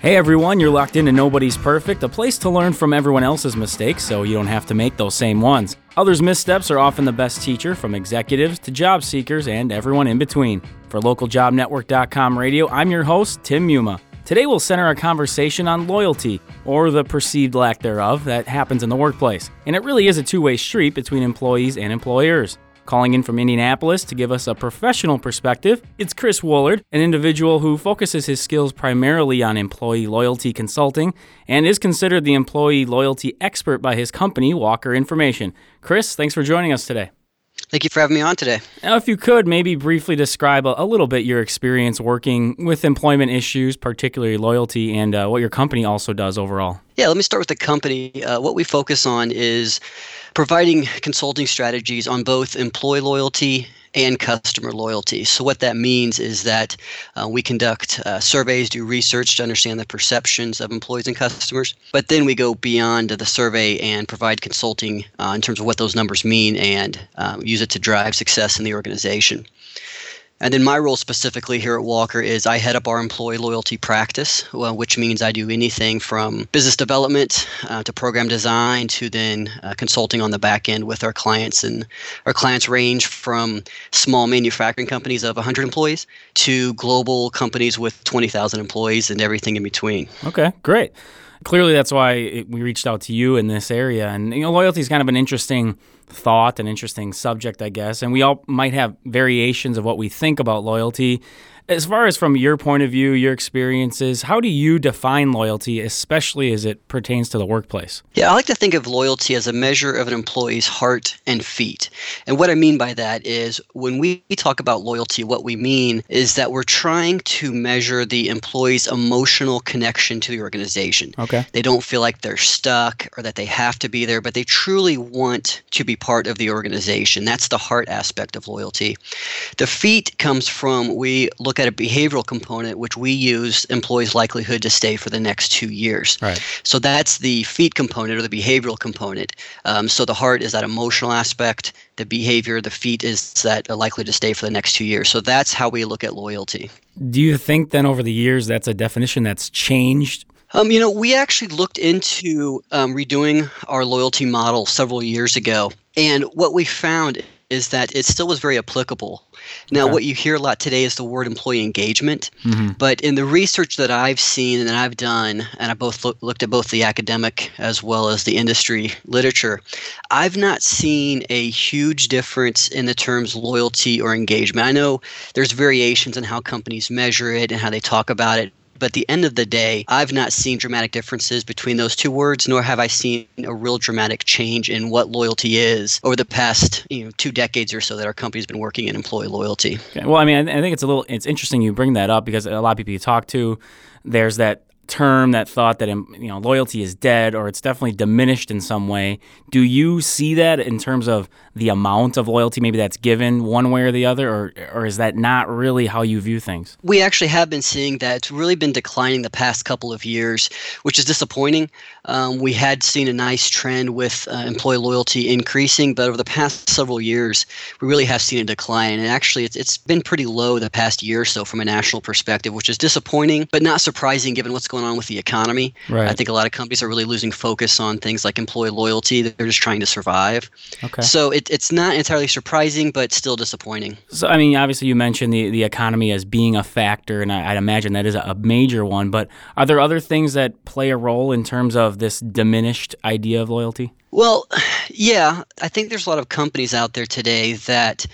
Hey everyone, you're locked into Nobody's Perfect, a place to learn from everyone else's mistakes so you don't have to make those same ones. Others' missteps are often the best teacher, from executives to job seekers and everyone in between. For localjobnetwork.com radio, I'm your host, Tim Yuma. Today we'll center our conversation on loyalty, or the perceived lack thereof, that happens in the workplace. And it really is a two way street between employees and employers. Calling in from Indianapolis to give us a professional perspective, it's Chris Woolard, an individual who focuses his skills primarily on employee loyalty consulting and is considered the employee loyalty expert by his company, Walker Information. Chris, thanks for joining us today. Thank you for having me on today. Now, if you could maybe briefly describe a, a little bit your experience working with employment issues, particularly loyalty, and uh, what your company also does overall. Yeah, let me start with the company. Uh, what we focus on is providing consulting strategies on both employee loyalty and customer loyalty. So, what that means is that uh, we conduct uh, surveys, do research to understand the perceptions of employees and customers, but then we go beyond the survey and provide consulting uh, in terms of what those numbers mean and uh, use it to drive success in the organization. And then my role specifically here at Walker is I head up our employee loyalty practice, well, which means I do anything from business development uh, to program design to then uh, consulting on the back end with our clients. And our clients range from small manufacturing companies of 100 employees to global companies with 20,000 employees and everything in between. Okay, great clearly that's why it, we reached out to you in this area. And you know, loyalty is kind of an interesting thought, an interesting subject, I guess. And we all might have variations of what we think about loyalty as far as from your point of view, your experiences, how do you define loyalty, especially as it pertains to the workplace? Yeah, I like to think of loyalty as a measure of an employee's heart and feet. And what I mean by that is when we talk about loyalty, what we mean is that we're trying to measure the employee's emotional connection to the organization. Okay. They don't feel like they're stuck or that they have to be there, but they truly want to be part of the organization. That's the heart aspect of loyalty. The feet comes from we look at a behavioral component, which we use employees' likelihood to stay for the next two years. Right. So that's the feet component or the behavioral component. Um, so the heart is that emotional aspect, the behavior, the feet is that likely to stay for the next two years. So that's how we look at loyalty. Do you think then over the years that's a definition that's changed um, you know, we actually looked into um, redoing our loyalty model several years ago. And what we found is that it still was very applicable. Now, okay. what you hear a lot today is the word employee engagement, mm-hmm. but in the research that I've seen and that I've done, and I both look, looked at both the academic as well as the industry literature, I've not seen a huge difference in the terms loyalty or engagement. I know there's variations in how companies measure it and how they talk about it, but at the end of the day, I've not seen dramatic differences between those two words, nor have I seen a real dramatic change in what loyalty is over the past you know two decades or so that our company's been working in employee loyalty. Okay. Well, I mean, I think it's a little it's interesting you bring that up because a lot of people you talk to, there's that term that thought that um, you know loyalty is dead or it's definitely diminished in some way. Do you see that in terms of the amount of loyalty maybe that's given one way or the other, or or is that not really how you view things? We actually have been seeing that it's really been declining the past couple of years, which is disappointing. Um, we had seen a nice trend with uh, employee loyalty increasing, but over the past several years, we really have seen a decline. And actually, it's it's been pretty low the past year or so from a national perspective, which is disappointing, but not surprising given what's going on with the economy. Right. I think a lot of companies are really losing focus on things like employee loyalty. They're just trying to survive. Okay. So it, it's not entirely surprising, but still disappointing. So, I mean, obviously, you mentioned the, the economy as being a factor, and I, would imagine that is a major one. But are there other things that play a role in terms of this diminished idea of loyalty? Well, yeah. I think there's a lot of companies out there today that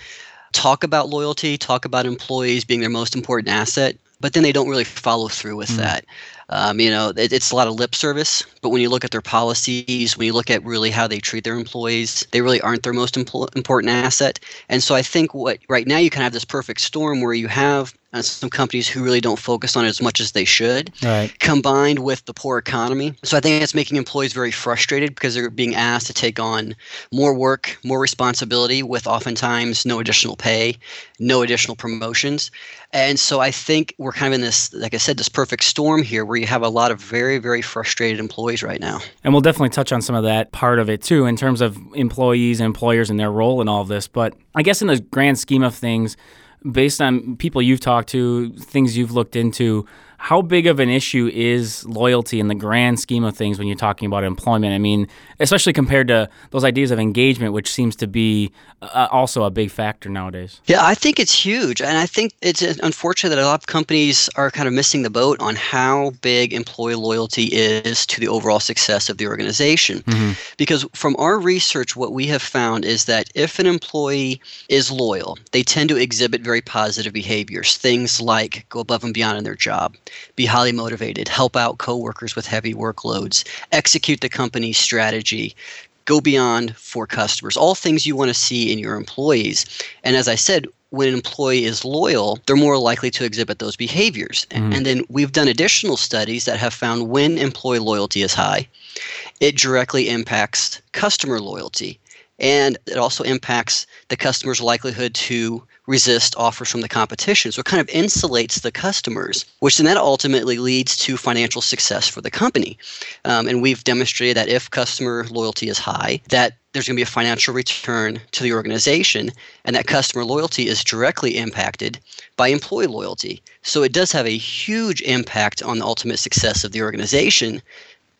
talk about loyalty, talk about employees being their most important asset, but then they don't really follow through with mm. that. Um, you know, it, it's a lot of lip service, but when you look at their policies, when you look at really how they treat their employees, they really aren't their most impl- important asset. And so I think what right now you kind of have this perfect storm where you have uh, some companies who really don't focus on it as much as they should, right. combined with the poor economy. So I think that's making employees very frustrated because they're being asked to take on more work, more responsibility, with oftentimes no additional pay, no additional promotions. And so I think we're kind of in this, like I said, this perfect storm here where you have a lot of very, very frustrated employees right now. And we'll definitely touch on some of that part of it too, in terms of employees and employers and their role in all of this. But I guess in the grand scheme of things, based on people you've talked to, things you've looked into, how big of an issue is loyalty in the grand scheme of things when you're talking about employment? I mean, especially compared to those ideas of engagement, which seems to be uh, also a big factor nowadays. Yeah, I think it's huge. And I think it's unfortunate that a lot of companies are kind of missing the boat on how big employee loyalty is to the overall success of the organization. Mm-hmm. Because from our research, what we have found is that if an employee is loyal, they tend to exhibit very positive behaviors. Things like go above and beyond in their job, be highly motivated, help out coworkers with heavy workloads, execute the company's strategy, go beyond for customers, all things you want to see in your employees. And as I said, when an employee is loyal, they're more likely to exhibit those behaviors. Mm. And then we've done additional studies that have found when employee loyalty is high, it directly impacts customer loyalty. And it also impacts the customer's likelihood to resist offers from the competition. So it kind of insulates the customers, which then that ultimately leads to financial success for the company. Um, and we've demonstrated that if customer loyalty is high, that there's going to be a financial return to the organization, and that customer loyalty is directly impacted by employee loyalty. So it does have a huge impact on the ultimate success of the organization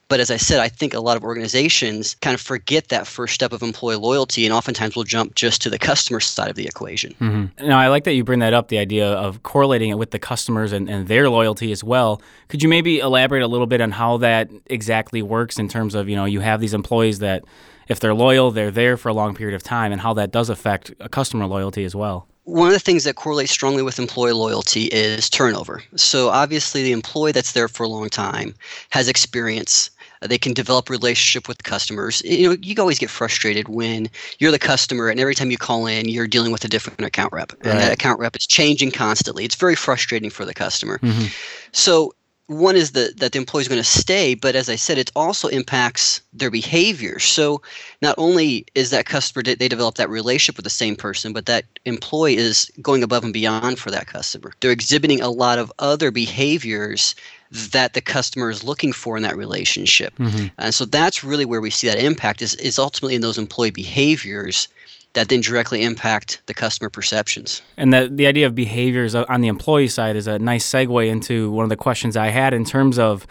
but as I said, I think a lot of organizations kind of forget that first step of employee loyalty and oftentimes will jump just to the customer side of the equation. Mm-hmm. Now, I like that you bring that up the idea of correlating it with the customers and, and their loyalty as well. Could you maybe elaborate a little bit on how that exactly works in terms of, you know, you have these employees that if they're loyal, they're there for a long period of time and how that does affect a customer loyalty as well? one of the things that correlates strongly with employee loyalty is turnover. So obviously the employee that's there for a long time has experience they can develop relationship with customers. You know, you always get frustrated when you're the customer, and every time you call in, you're dealing with a different account rep, right. and that account rep is changing constantly. It's very frustrating for the customer. Mm-hmm. So one is the, that the employee is going to stay, but as I said, it also impacts their behavior. So not only is that customer they develop that relationship with the same person, but that employee is going above and beyond for that customer. They're exhibiting a lot of other behaviors that the customer is looking for in that relationship. Mm-hmm. And so that's really where we see that impact is, is ultimately in those employee behaviors that then directly impact the customer perceptions. And the, the idea of behaviors on the employee side is a nice segue into one of the questions I had in terms of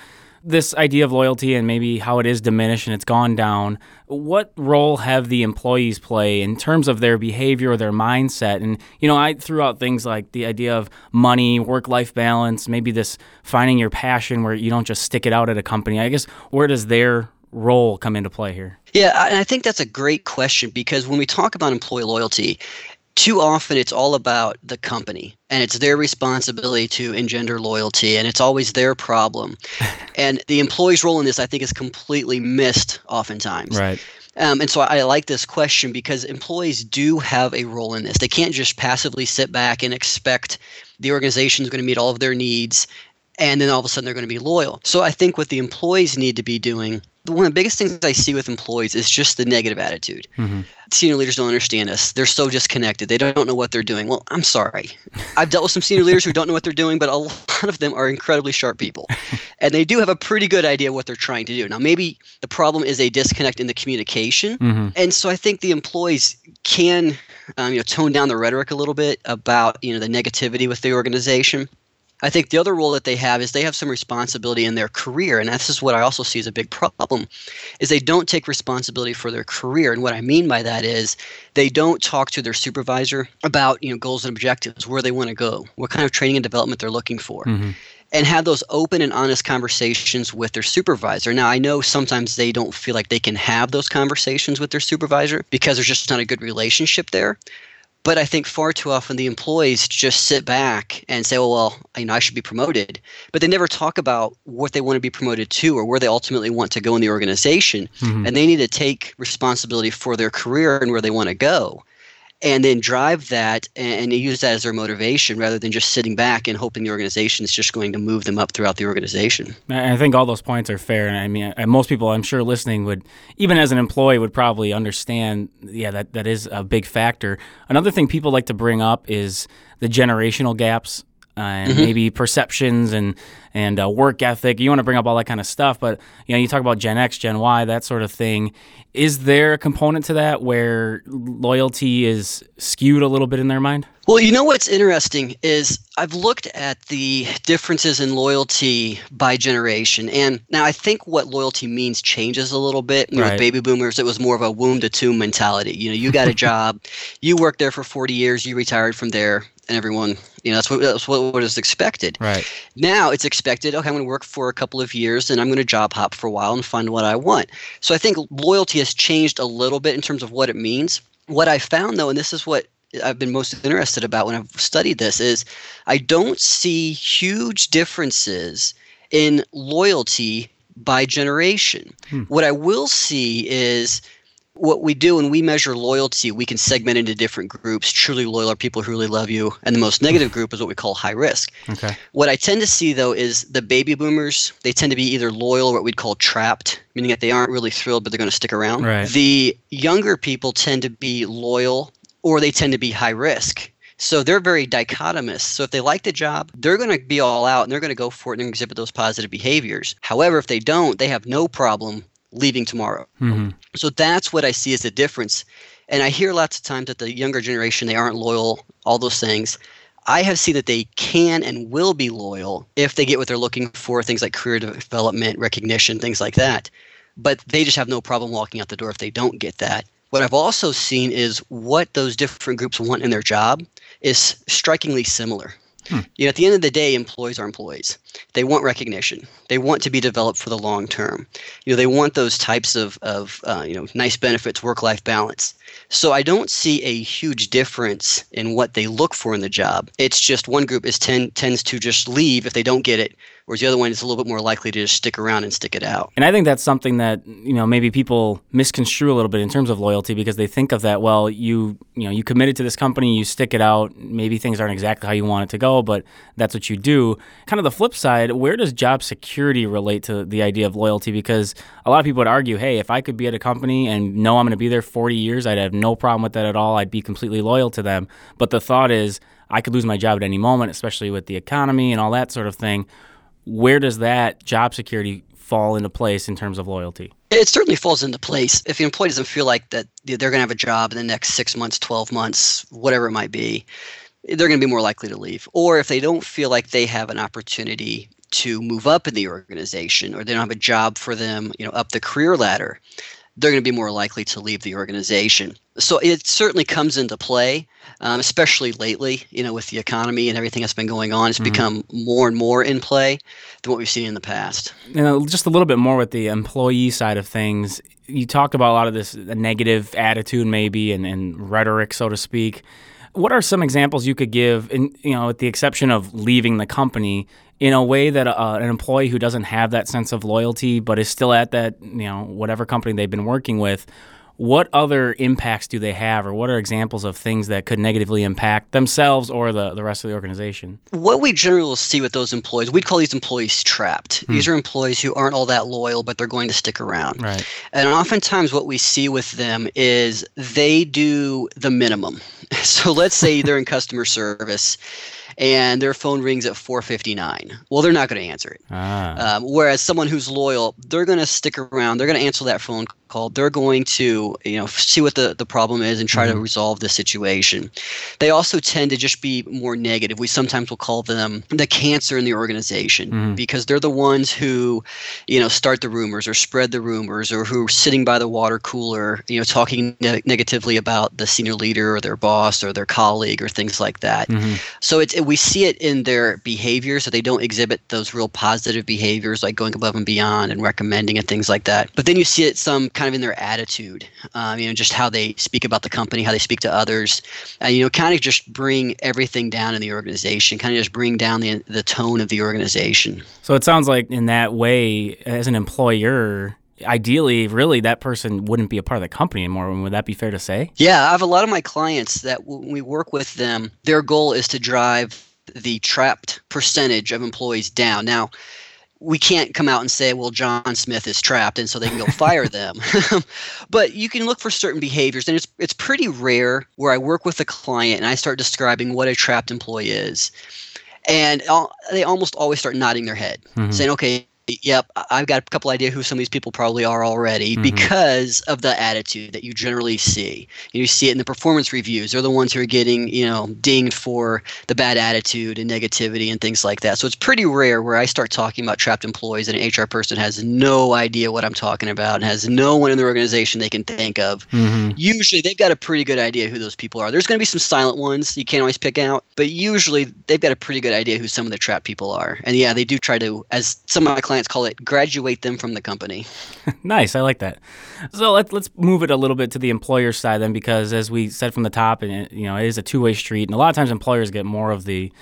this idea of loyalty and maybe how it is diminished and it's gone down, what role have the employees play in terms of their behavior or their mindset? And you know, I threw out things like the idea of money, work-life balance, maybe this finding your passion where you don't just stick it out at a company. I guess where does their role come into play here? Yeah, and I think that's a great question because when we talk about employee loyalty, too often it's all about the company and it's their responsibility to engender loyalty and it's always their problem. And the employee's role in this i think is completely missed oftentimes. Right. Um, and so I, I like this question because employees do have a role in this. They can't just passively sit back and expect the organization is going to meet all of their needs and then all of a sudden they're going to be loyal. So i think what the employees need to be doing one of the biggest things I see with employees is just the negative attitude. Mm-hmm. Senior leaders don't understand us. They're so disconnected. They don't know what they're doing. Well, I'm sorry. I've dealt with some senior leaders who don't know what they're doing, but a lot of them are incredibly sharp people. and they do have a pretty good idea what they're trying to do. Now, maybe the problem is a disconnect in the communication. Mm-hmm. And so I think the employees can um, you know, tone down the rhetoric a little bit about you know, the negativity with the organization. I think the other role that they have is they have some responsibility in their career, and this is what I also see as a big problem, is they don't take responsibility for their career. And what I mean by that is they don't talk to their supervisor about you know goals and objectives, where they want to go, what kind of training and development they're looking for. Mm-hmm. And have those open and honest conversations with their supervisor. Now, I know sometimes they don't feel like they can have those conversations with their supervisor because there's just not a good relationship there. But I think far too often the employees just sit back and say, "Well, well, you know, I should be promoted," but they never talk about what they want to be promoted to or where they ultimately want to go in the organization. Mm-hmm. And they need to take responsibility for their career and where they want to go and then drive that and use that as their motivation rather than just sitting back and hoping the organization is just going to move them up throughout the organization. I think all those points are fair, and I mean, most people I'm sure listening would, even as an employee, would probably understand. Yeah, that that is a big factor. Another thing people like to bring up is the generational gaps and mm-hmm. maybe perceptions and and uh, work ethic. You want to bring up all that kind of stuff, but you know, you talk about Gen X, Gen Y, that sort of thing. Is there a component to that where loyalty is skewed a little bit in their mind? Well, you know what's interesting is I've looked at the differences in loyalty by generation. And now I think what loyalty means changes a little bit. You Right. with baby boomers, it was more of a womb to tomb mentality. You know, you got a job, you worked there for 40 years, you retired from there, and everyone, you know, that's what that's what, what is expected. Right. Now it's expected, okay, I'm going to work for a couple of years and I'm going to job hop for a while and find what I want. So I think loyalty has changed a little bit in terms of what it means. What I found though, and this is what I've been most interested about when I've studied this, is I don't see huge differences in loyalty by generation. Hmm. What I will see is what we do when we measure loyalty, we can segment into different groups. Truly loyal are people who really love you, and the most negative group is what we call high risk. Okay. What I tend to see though is the baby boomers, they tend to be either loyal or what we'd call trapped, meaning that they aren't really thrilled, but they're going to stick around. Right. The younger people tend to be loyal or they tend to be high risk. So they're very dichotomous. So if they like the job, they're going to be all out and they're going to go for it and exhibit those positive behaviors. However, if they don't, they have no problem leaving tomorrow. hmm So that's what I see as the difference. And I hear lots of times that the younger generation, they aren't loyal, all those things. I have seen that they can and will be loyal if they get what they're looking for, things like career development, recognition, things like that. But they just have no problem walking out the door if they don't get that. What I've also seen is what those different groups want in their job is strikingly similar. Hmm. You know, at the end of the day, employees are employees. They want recognition. They want to be developed for the long term. You know, they want those types of, of uh, you know, nice benefits, work-life balance. So I don't see a huge difference in what they look for in the job. It's just one group is ten, tends to just leave if they don't get it, whereas the other one is a little bit more likely to just stick around and stick it out. And I think that's something that you know maybe people misconstrue a little bit in terms of loyalty because they think of that. Well, you you know you committed to this company, you stick it out. Maybe things aren't exactly how you want it to go, but that's what you do. Kind of the flip side, where does job security relate to the idea of loyalty? Because a lot of people would argue, hey, if I could be at a company and know I'm going to be there 40 years, I'd have no problem with that at all. I'd be completely loyal to them. But the thought is, I could lose my job at any moment, especially with the economy and all that sort of thing where does that job security fall into place in terms of loyalty? It certainly falls into place. If the employee doesn't feel like that they're going to have a job in the next six months, 12 months, whatever it might be, they're going to be more likely to leave. Or if they don't feel like they have an opportunity to move up in the organization or they don't have a job for them, you know, up the career ladder, they're going to be more likely to leave the organization. So it certainly comes into play, um, especially lately, you know, with the economy and everything that's been going on. It's become more and more in play than what we've seen in the past. You know, just a little bit more with the employee side of things. You talked about a lot of this negative attitude, maybe, and, and rhetoric, so to speak. What are some examples you could give, in you know, with the exception of leaving the company, in a way that uh, an employee who doesn't have that sense of loyalty but is still at that, you know, whatever company they've been working with, what other impacts do they have, or what are examples of things that could negatively impact themselves or the, the rest of the organization? What we generally see with those employees, we'd call these employees trapped. These are employees who aren't all that loyal, but they're going to stick around. Right. And oftentimes, what we see with them is they do the minimum. So let's say they're in customer service and their phone rings at 4:59. Well, they're not going to answer it. Ah. Um, whereas someone who's loyal, they're going to stick around. They're going to answer that phone call. They're going to, you know, see what the, the problem is and try to resolve the situation. They also tend to just be more negative. We sometimes will call them the cancer in the organization Mhm. because they're the ones who, you know, start the rumors or spread the rumors or who are sitting by the water cooler, you know, talking ne- negatively about the senior leader or their boss or their colleague or things like that. Mhm. So it's we see it in their behaviors that they don't exhibit those real positive behaviors like going above and beyond and recommending and things like that. But then you see it some kind of in their attitude, um, you know, just how they speak about the company, how they speak to others, and you know, kind of just bring everything down in the organization, kind of just bring down the the tone of the organization. So it sounds like in that way, as an employer, ideally, really, that person wouldn't be a part of the company anymore. Would that be fair to say? Yeah, I have a lot of my clients that when we work with them, their goal is to drive the trapped percentage of employees down. Now, we can't come out and say, well, John Smith is trapped, and so they can go fire them. but you can look for certain behaviors, and it's it's pretty rare where I work with a client and I start describing what a trapped employee is, and they almost always start nodding their head, Mhm. saying, okay. Yep, I've got a couple idea who some of these people probably are already mm-hmm. because of the attitude that you generally see. You see it in the performance reviews. They're the ones who are getting, you know, dinged for the bad attitude and negativity and things like that. So it's pretty rare where I start talking about trapped employees and an HR person has no idea what I'm talking about and has no one in their organization they can think of. Mm-hmm. Usually they've got a pretty good idea who those people are. There's going to be some silent ones you can't always pick out, but usually they've got a pretty good idea who some of the trapped people are. And yeah, they do try to, as some of my clients call it, graduate them from the company. nice, I like that. So let's let's move it a little bit to the employer side then, because as we said from the top, and you know, it is a two way street, and a lot of times employers get more of the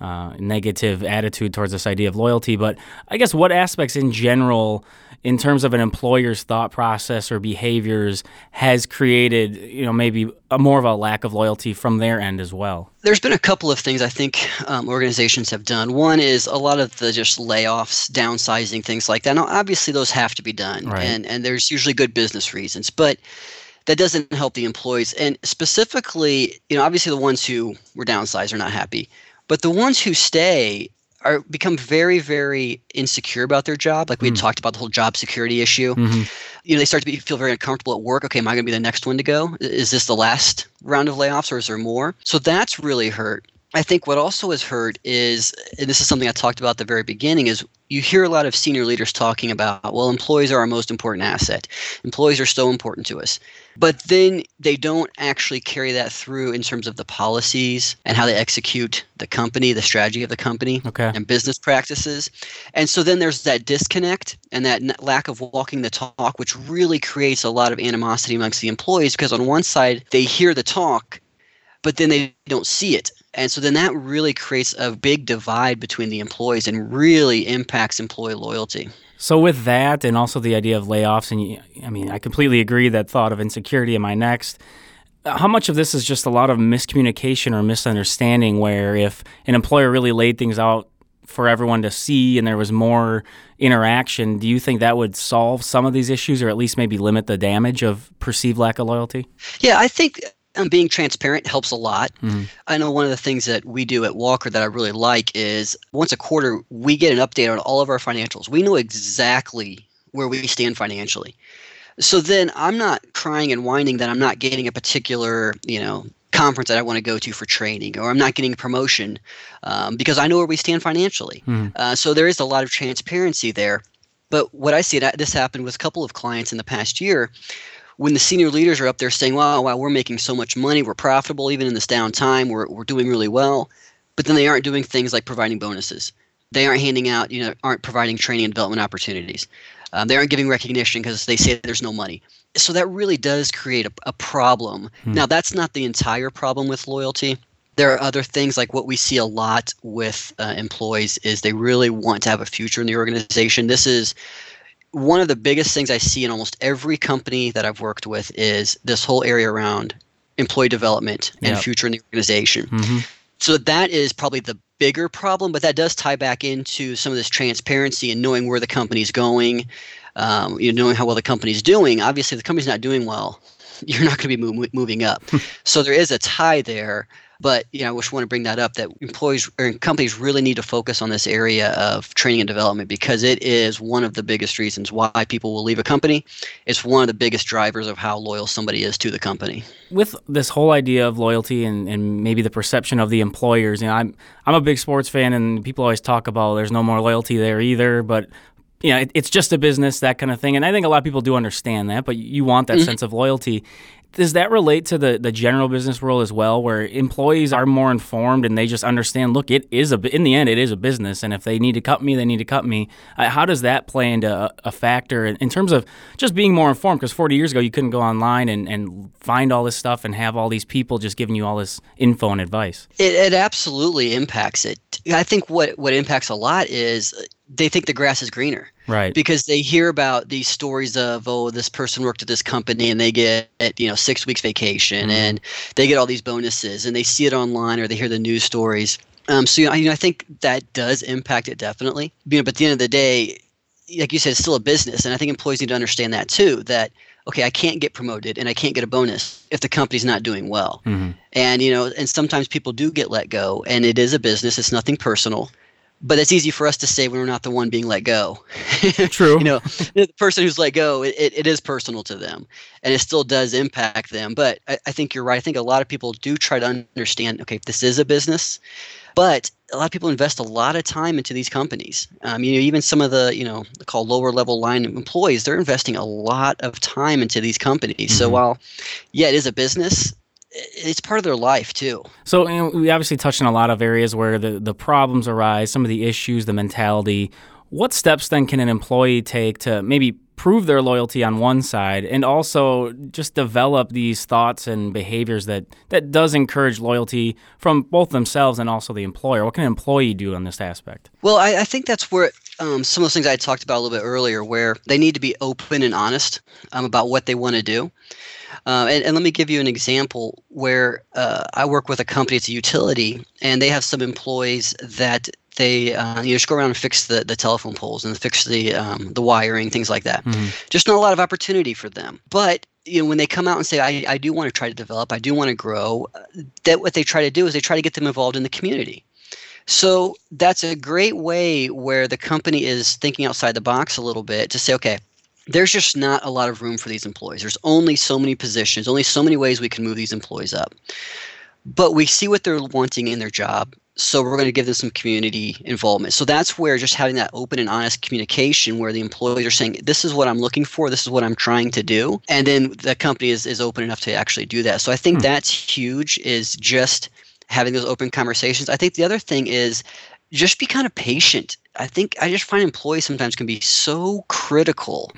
uh, negative attitude towards this idea of loyalty. But I guess what aspects in general, in terms of an employer's thought process or behaviors, has created you know maybe a more of a lack of loyalty from their end as well? There's been a couple of things I think um, organizations have done. One is a lot of the just layoffs, downsizing, things like that. Now, obviously, those have to be done, right. and and there's usually good business reasons, but that doesn't help the employees. And specifically, you know, obviously the ones who were downsized are not happy. But the ones who stay are become very, very insecure about their job. Like we had mm. talked about the whole job security issue. Mm-hmm. You know, they start to be, feel very uncomfortable at work. Okay, am I going to be the next one to go? Is this the last round of layoffs, or is there more? So that's really hurt. I think what also has hurt is, and this is something I talked about at the very beginning, is you hear a lot of senior leaders talking about, well, employees are our most important asset. Employees are so important to us. But then they don't actually carry that through in terms of the policies and how they execute the company, the strategy of the company, okay. and business practices. And so then there's that disconnect and that lack of walking the talk, which really creates a lot of animosity amongst the employees because on one side, they hear the talk, but then they don't see it and so then that really creates a big divide between the employees and really impacts employee loyalty. So with that, and also the idea of layoffs, and I mean, I completely agree that thought of insecurity. Am I next? Uh, how much of this is just a lot of miscommunication or misunderstanding? Where if an employer really laid things out for everyone to see and there was more interaction, do you think that would solve some of these issues or at least maybe limit the damage of perceived lack of loyalty? Yeah, I think um, being transparent helps a lot. Mm-hmm. I know one of the things that we do at Walker that I really like is once a quarter we get an update on all of our financials. We know exactly where we stand financially. So then I'm not crying and whining that I'm not getting a particular, you know, conference that I want to go to for training, or I'm not getting a promotion um, because I know where we stand financially. Mm-hmm. Uh, so there is a lot of transparency there. But what I see, that this happened with a couple of clients in the past year when the senior leaders are up there saying, wow, wow, we're making so much money, we're profitable even in this downtime, we're, we're doing really well, but then they aren't doing things like providing bonuses. They aren't handing out, you know, aren't providing training and development opportunities. Um, they aren't giving recognition because they say there's no money. So that really does create a, a problem. Hmm. Now, that's not the entire problem with loyalty. There are other things like what we see a lot with uh, employees is they really want to have a future in the organization. This is one of the biggest things I see in almost every company that I've worked with is this whole area around employee development and yep. future in the organization. Mm-hmm. So that is probably the bigger problem, but that does tie back into some of this transparency and knowing where the company's going, um, you know, knowing how well the company's doing. Obviously, if the company's not doing well, you're not going to be move, moving up. so there is a tie there. But you know, I just want to bring that up that employees or companies really need to focus on this area of training and development because it is one of the biggest reasons why people will leave a company. It's one of the biggest drivers of how loyal somebody is to the company. With this whole idea of loyalty and, and maybe the perception of the employers, you know, I'm I'm a big sports fan and people always talk about there's no more loyalty there either, but you know, it, it's just a business, that kind of thing. And I think a lot of people do understand that, but you want that mm-hmm. sense of loyalty does that relate to the, the general business world as well, where employees are more informed and they just understand? Look, it is a in the end, it is a business, and if they need to cut me, they need to cut me. Uh, how does that play into a, a factor in, in, terms of just being more informed? Because 40 years ago, you couldn't go online and, and find all this stuff and have all these people just giving you all this info and advice. It, it absolutely impacts it. I think what what impacts a lot is they think the grass is greener. Right. Because they hear about these stories of, oh, this person worked at this company and they get, you know, six weeks vacation mm-hmm. and they get all these bonuses and they see it online or they hear the news stories. Um, so, you know, I think that does impact it definitely. You know, but at the end of the day, like you said, it's still a business. And I think employees need to understand that too, that, okay, I can't get promoted and I can't get a bonus if the company's not doing well. Mm-hmm. And, you know, and sometimes people do get let go and it is a business. It's nothing personal but it's easy for us to say when we're not the one being let go. True. you know, the person who's let go, it, it is personal to them and it still does impact them. But I, I think you're right. I think a lot of people do try to understand okay, this is a business, but a lot of people invest a lot of time into these companies. Um, you know, even some of the you know called lower level line employees, they're investing a lot of time into these companies. Mm-hmm. So while, yeah, it is a business, it's part of their life too. So you know, we obviously touched on a lot of areas where the, the problems arise, some of the issues, the mentality. What steps then can an employee take to maybe prove their loyalty on one side and also just develop these thoughts and behaviors that, that does encourage loyalty from both themselves and also the employer? What can an employee do on this aspect? Well, I, I think that's where um, some of those things I talked about a little bit earlier, where they need to be open and honest um, about what they want to do. Uh, and, and, let me give you an example where uh, I work with a company, it's a utility, and they have some employees that they uh, you just go around and fix the, the telephone poles and fix the um, the wiring, things like that. Mm-hmm. Just not a lot of opportunity for them. But you know, when they come out and say, I, I do want to try to develop, I do want to grow, that what they try to do is they try to get them involved in the community. So that's a great way where the company is thinking outside the box a little bit to say, okay, there's just not a lot of room for these employees. There's only so many positions, only so many ways we can move these employees up. But we see what they're wanting in their job, so we're going to give them some community involvement. So that's where just having that open and honest communication where the employees are saying, This is what I'm looking for, this is what I'm trying to do. And then the company is, is open enough to actually do that. So I think hmm. that's huge is just having those open conversations. I think the other thing is just be kind of patient. I think I just find employees sometimes can be so critical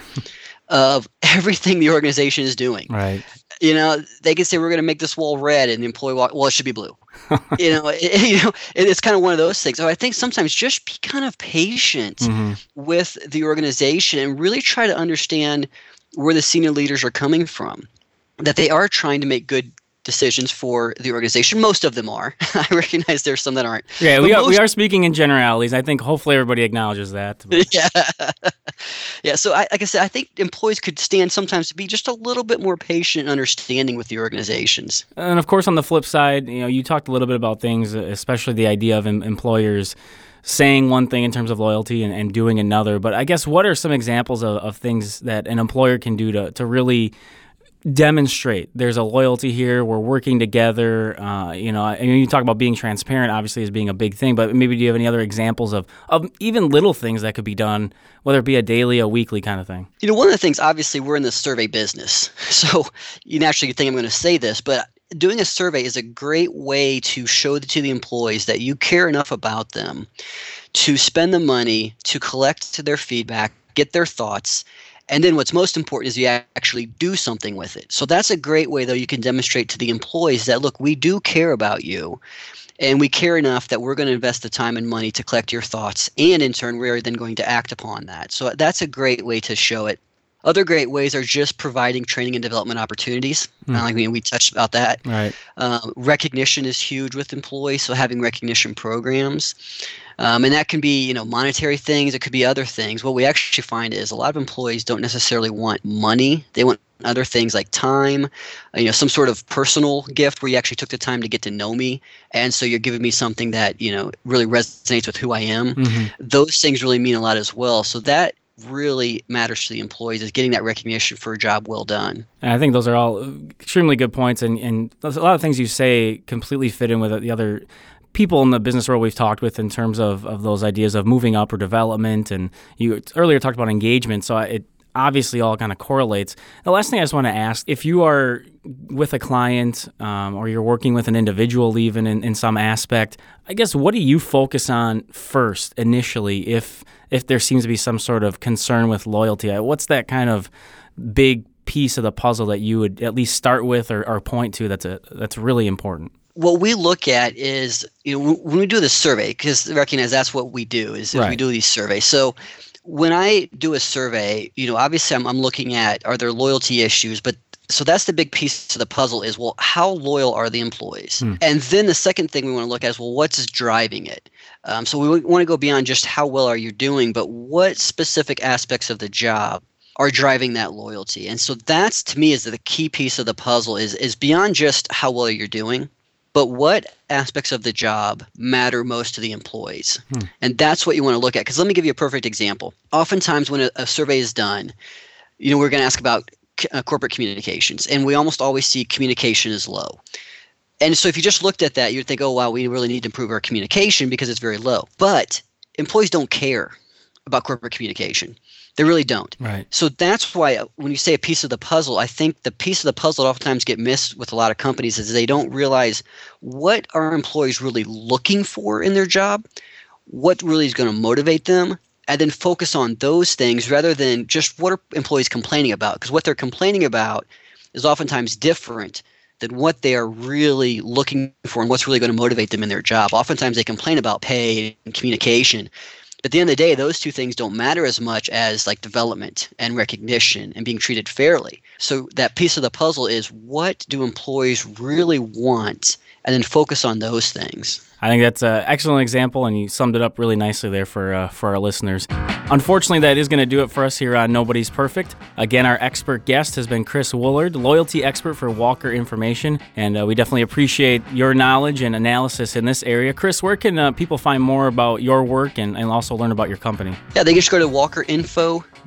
of everything the organization is doing. Right. You know, they can say we're going to make this wall red, and the employee walk. Well, it should be blue. you know, it, you know, it's kind of one of those things. So I think sometimes just be kind of patient mm-hmm. with the organization and really try to understand where the senior leaders are coming from. That they are trying to make good decisions for the organization. Most of them are. I recognize there's some that aren't. Yeah, we are, we are speaking in generalities. I think hopefully everybody acknowledges that. Yeah. yeah. So, I, like I said, I think employees could stand sometimes to be just a little bit more patient and understanding with the organizations. And of course, on the flip side, you know, you talked a little bit about things, uh, especially the idea of em- employers saying one thing in terms of loyalty and, and doing another. But I guess what are some examples of, of things that an employer can do to, to really demonstrate there's a loyalty here. We're working together. Uh, you know, I mean, you talk about being transparent, obviously, as being a big thing. But maybe do you have any other examples of of even little things that could be done, whether it be a daily, a weekly kind of thing? You know, one of the things, obviously, we're in the survey business, so you naturally think I'm going to say this, but doing a survey is a great way to show to the employees that you care enough about them to spend the money to collect their feedback, get their thoughts, and then what's most important is you actually do something with it. So that's a great way, though, you can demonstrate to the employees that, look, we do care about you. And we care enough that we're going to invest the time and money to collect your thoughts. And in turn, we're then going to act upon that. So that's a great way to show it. Other great ways are just providing training and development opportunities. Mm. I mean, we touched about that. Right. Um, recognition is huge with employees, so having recognition programs. Um, and that can be, you know, monetary things. It could be other things. What we actually find is a lot of employees don't necessarily want money. They want other things like time, uh, you know, some sort of personal gift where you actually took the time to get to know me, and so you're giving me something that you know really resonates with who I am. Mm-hmm. Those things really mean a lot as well. So that really matters to the employees is getting that recognition for a job well done. And I think those are all extremely good points, and, and a lot of things you say completely fit in with the other people in the business world we've talked with in terms of, of those ideas of moving up or development. And you earlier talked about engagement, so it obviously all kind of correlates. The last thing I just want to ask if you are with a client um, or you're working with an individual, even in, in some aspect, I guess what do you focus on first initially if if there seems to be some sort of concern with loyalty? What's that kind of big piece of the puzzle that you would at least start with or, or point to that's a that's really important? What we look at is you know when we do the survey because recognize that's what we do is, right. we do these surveys. So when i do a survey you know obviously I'm, I'm looking at are there loyalty issues? But so that's the big piece of the puzzle is well how loyal are the employees? Hmm. and then the second thing we want to look at is well what's driving it? Um, so we want to go beyond just how well are you doing but what specific aspects of the job are driving that loyalty? And so that's to me is the key piece of the puzzle is is beyond just how well you're doing but what aspects of the job matter most to the employees? Hmm. And that's what you want to look at. Because let me give you a perfect example. Oftentimes, when a, a survey is done, you know, we're going to ask about uh, corporate communications, and we almost always see communication is low. And so if you just looked at that, you'd think, oh, wow, we really need to improve our communication because it's very low. But employees don't care about corporate communication. They really don't. Right. So that's why uh, when you say a piece of the puzzle, I think the piece of the puzzle that oftentimes get missed with a lot of companies is they don't realize what are employees really looking for in their job, what really is going to motivate them, and then focus on those things rather than just what are employees complaining about. Because what they're complaining about is oftentimes different than what they are really looking for and what's really going to motivate them in their job. Oftentimes they complain about pay and communication. At the end of the day, those two things don't matter as much as like development and recognition and being treated fairly. So that piece of the puzzle is what do employees really want and then focus on those things. I think that's an excellent example, and you summed it up really nicely there for uh, for our listeners. Unfortunately, that is going to do it for us here on Nobody's Perfect. Again, our expert guest has been Chris Woolard, loyalty expert for Walker Information, and uh, we definitely appreciate your knowledge and analysis in this area. Chris, where can uh, people find more about your work and, and also learn about your company? Yeah, they can just go to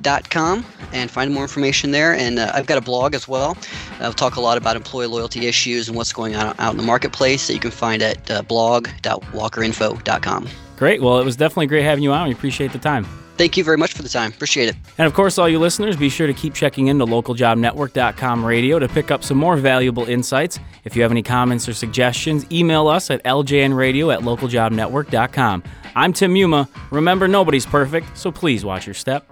walkerinfo.com and find more information there. And uh, I've got a blog as well. I'll talk a lot about employee loyalty issues and what's going on out in the marketplace that you can find at uh, blog.walkerinfo.com. Great. Well, it was definitely great having you on. We appreciate the time. Thank you very much for the time. Appreciate it. And of course, all you listeners, be sure to keep checking in into localjobnetwork.com radio to pick up some more valuable insights. If you have any comments or suggestions, email us at ljnradio at localjobnetwork.com. I'm Tim Yuma. Remember, nobody's perfect, so please watch your step.